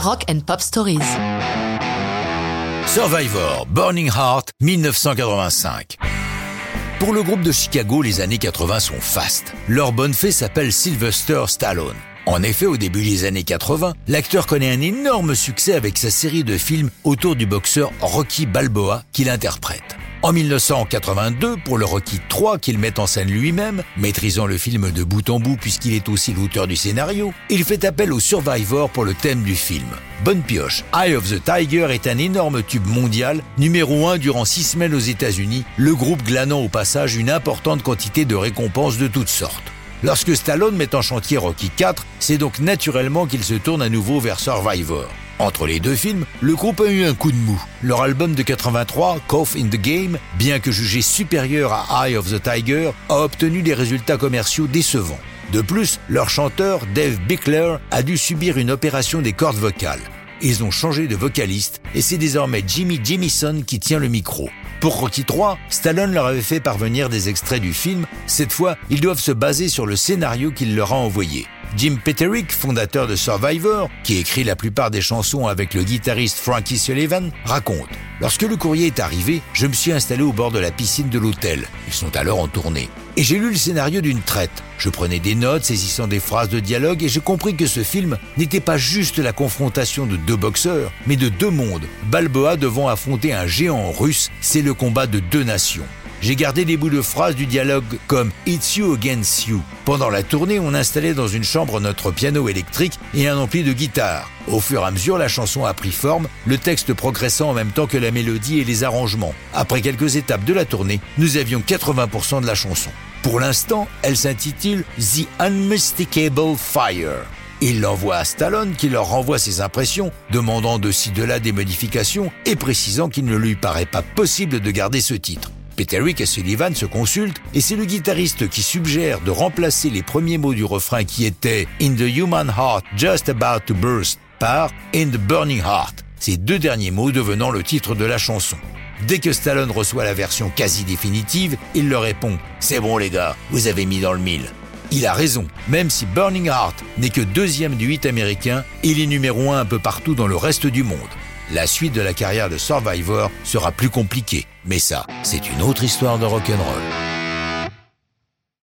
Rock and Pop Stories. Survivor, Burning Heart, 1985. Pour le groupe de Chicago, les années 80 sont fastes. Leur bonne fée s'appelle Sylvester Stallone. En effet, au début des années 80, l'acteur connaît un énorme succès avec sa série de films autour du boxeur Rocky Balboa qu'il interprète. En 1982, pour le Rocky 3 qu'il met en scène lui-même, maîtrisant le film de bout en bout puisqu'il est aussi l'auteur du scénario, il fait appel au Survivor pour le thème du film. Bonne pioche, Eye of the Tiger est un énorme tube mondial, numéro 1 durant 6 semaines aux États-Unis, le groupe glanant au passage une importante quantité de récompenses de toutes sortes. Lorsque Stallone met en chantier Rocky 4, c'est donc naturellement qu'il se tourne à nouveau vers Survivor. Entre les deux films, le groupe a eu un coup de mou. Leur album de 83, Cough in the Game, bien que jugé supérieur à Eye of the Tiger, a obtenu des résultats commerciaux décevants. De plus, leur chanteur, Dave Bickler, a dû subir une opération des cordes vocales. Ils ont changé de vocaliste et c'est désormais Jimmy Jamison qui tient le micro. Pour Rocky 3, Stallone leur avait fait parvenir des extraits du film. Cette fois, ils doivent se baser sur le scénario qu'il leur a envoyé. Jim Peterick, fondateur de Survivor, qui écrit la plupart des chansons avec le guitariste Frankie Sullivan, raconte Lorsque le courrier est arrivé, je me suis installé au bord de la piscine de l'hôtel. Ils sont alors en tournée. Et j'ai lu le scénario d'une traite. Je prenais des notes, saisissant des phrases de dialogue, et j'ai compris que ce film n'était pas juste la confrontation de deux boxeurs, mais de deux mondes. Balboa devant affronter un géant russe, c'est le combat de deux nations. J'ai gardé des bouts de phrases du dialogue comme It's you against you. Pendant la tournée, on installait dans une chambre notre piano électrique et un ampli de guitare. Au fur et à mesure, la chanson a pris forme, le texte progressant en même temps que la mélodie et les arrangements. Après quelques étapes de la tournée, nous avions 80% de la chanson. Pour l'instant, elle s'intitule The Unmistakable Fire. Il l'envoie à Stallone qui leur renvoie ses impressions, demandant de ci de là des modifications et précisant qu'il ne lui paraît pas possible de garder ce titre. Peterick et Sullivan se consultent et c'est le guitariste qui suggère de remplacer les premiers mots du refrain qui étaient In the human heart just about to burst par In the burning heart, ces deux derniers mots devenant le titre de la chanson. Dès que Stallone reçoit la version quasi définitive, il leur répond C'est bon les gars, vous avez mis dans le mille. Il a raison, même si Burning Heart n'est que deuxième du hit américain, il est numéro un un peu partout dans le reste du monde. La suite de la carrière de Survivor sera plus compliquée, mais ça, c'est une autre histoire de rock'n'roll.